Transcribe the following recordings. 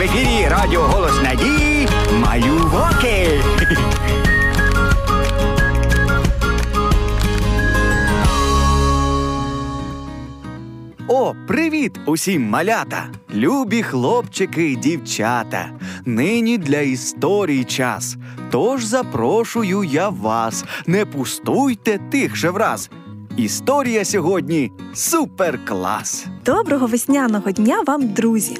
в ефірі Радіо Голос Надії Малюваки. О, привіт усім малята! Любі хлопчики і дівчата. Нині для історії час. Тож запрошую я вас. Не пустуйте тихше враз. Історія сьогодні суперклас. Доброго весняного дня вам, друзі!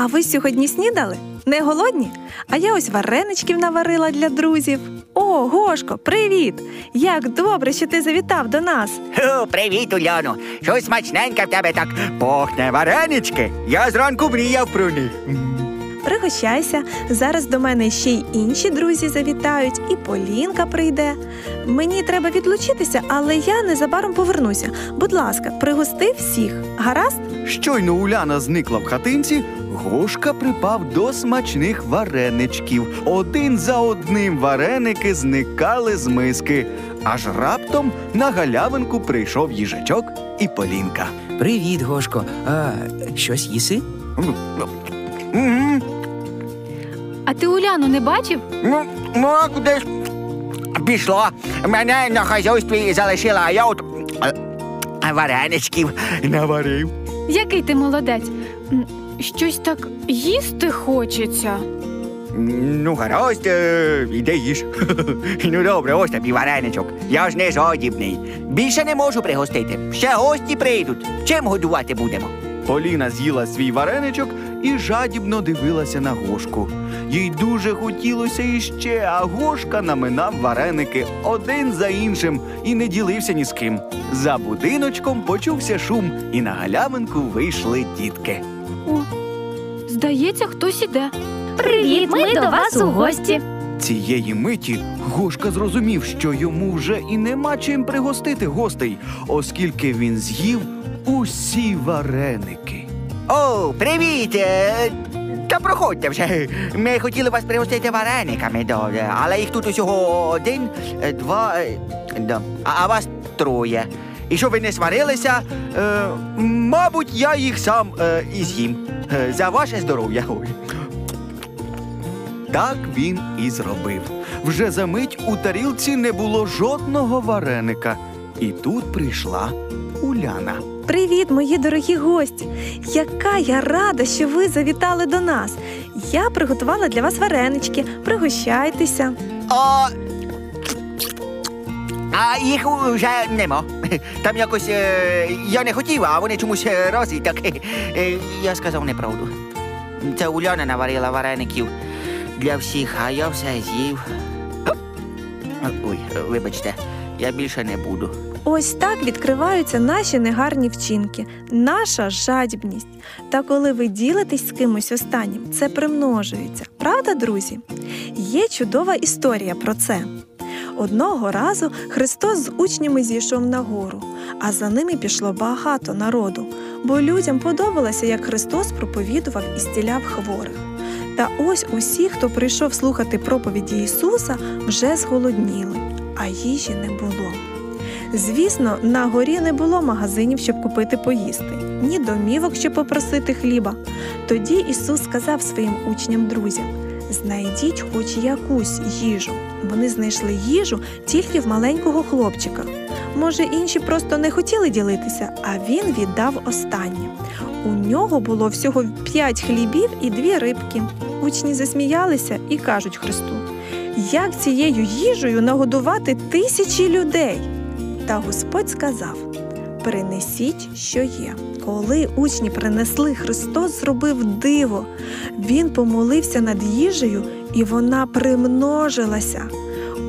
А ви сьогодні снідали? Не голодні? А я ось вареничків наварила для друзів. О, Гошко, привіт! Як добре, що ти завітав до нас. Ху, привіт, Уляно. Щось смачненьке в тебе так пахне варенички. Я зранку мріяв про них. Пригощайся. Зараз до мене ще й інші друзі завітають, і Полінка прийде. Мені треба відлучитися, але я незабаром повернуся. Будь ласка, пригости всіх. Гаразд? Щойно Уляна зникла в хатинці, Гошка припав до смачних вареничків. Один за одним вареники зникали з миски. Аж раптом на галявинку прийшов їжачок і Полінка. Привіт, Гошко. А щось їси? Мгм. А ти Уляну не бачив? Ну, ну, а куди ж пішла? Мене на хазяйстві залишила, а я от е, вареничків наварив. Який ти молодець? М, Щось так їсти хочеться. Ну, гаразд, е, іди їж. ну добре, ось тобі вареничок. Я ж не жадібний. Більше не можу пригостити. Ще гості прийдуть. Чим годувати будемо? Поліна з'їла свій вареничок і жадібно дивилася на Гошку. Їй дуже хотілося іще, а Гошка наминав вареники один за іншим і не ділився ні з ким. За будиночком почувся шум, і на галявинку вийшли дітки. О, здається, хтось іде. Привіт, ми до вас у гості. Цієї миті Гошка зрозумів, що йому вже і нема чим пригостити гостей, оскільки він з'їв усі вареники. О, привіт! Та проходьте вже. Ми хотіли вас пригостити варениками, добре, але їх тут усього один, е, два, е, да, а, а вас троє. І щоб ви не сварилися, е, мабуть, я їх сам е, і з'їм. Е, За ваше здоров'я. Так він і зробив. Вже за мить у тарілці не було жодного вареника. І тут прийшла Уляна. Привіт, мої дорогі гості! Яка я рада, що ви завітали до нас. Я приготувала для вас варенички. Пригощайтеся. А, а їх вже нема. Там якось е, я не хотів, а вони чомусь е, раз і так. е, я сказав неправду. Це Уляна наварила вареників для всіх, а я все з'їв. Ой, вибачте, я більше не буду. Ось так відкриваються наші негарні вчинки, наша жадібність. Та коли ви ділитесь з кимось останнім, це примножується. Правда, друзі? Є чудова історія про це. Одного разу Христос з учнями зійшов на гору, а за ними пішло багато народу, бо людям подобалося, як Христос проповідував і стіляв хворих. Та ось усі, хто прийшов слухати проповіді Ісуса, вже зголодніли, а їжі не було. Звісно, на горі не було магазинів, щоб купити поїсти, ні домівок, щоб попросити хліба. Тоді Ісус сказав своїм учням друзям: знайдіть хоч якусь їжу. Вони знайшли їжу тільки в маленького хлопчика. Може, інші просто не хотіли ділитися, а він віддав останнє. У нього було всього п'ять хлібів і дві рибки. Учні засміялися і кажуть Христу: як цією їжею нагодувати тисячі людей? Та Господь сказав: Принесіть, що є. Коли учні принесли, Христос зробив диво. Він помолився над їжею, і вона примножилася.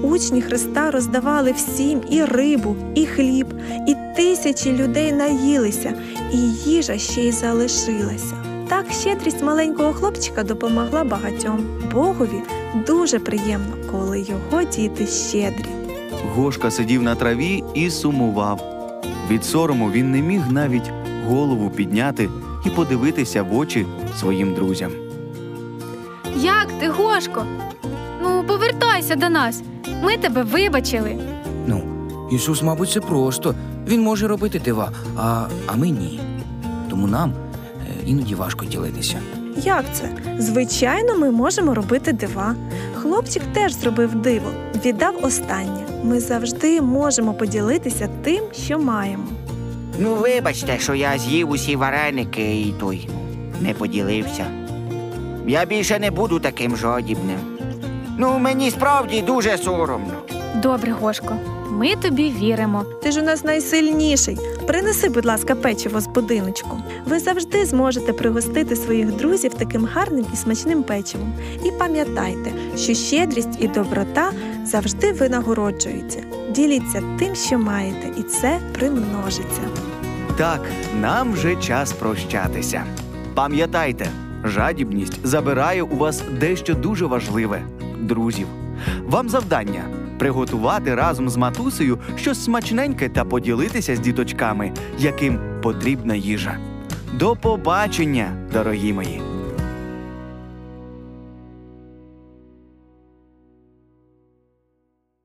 Учні Христа роздавали всім і рибу, і хліб, і тисячі людей наїлися, і їжа ще й залишилася. Так щедрість маленького хлопчика допомогла багатьом. Богові дуже приємно, коли його діти щедрі. Гошка сидів на траві і сумував. Від сорому він не міг навіть голову підняти і подивитися в очі своїм друзям. Як ти, Гошко? Ну, повертайся до нас. Ми тебе вибачили. Ну, Ісус, мабуть, це просто. Він може робити дива, а, а ми ні. Тому нам е, іноді важко ділитися. Як це? Звичайно, ми можемо робити дива. Хлопчик теж зробив диво, віддав останнє. Ми завжди можемо поділитися тим, що маємо. Ну, вибачте, що я з'їв усі вареники і той не поділився. Я більше не буду таким жадібним. Ну, мені справді дуже соромно. Добре, Гошко, ми тобі віримо. Ти ж у нас найсильніший. Принеси, будь ласка, печиво з будиночку. Ви завжди зможете пригостити своїх друзів таким гарним і смачним печивом. І пам'ятайте, що щедрість і доброта завжди винагороджуються. Діліться тим, що маєте, і це примножиться. Так, нам вже час прощатися. Пам'ятайте, жадібність забирає у вас дещо дуже важливе друзів. Вам завдання приготувати разом з матусею щось смачненьке та поділитися з діточками, яким потрібна їжа. До побачення, дорогі мої!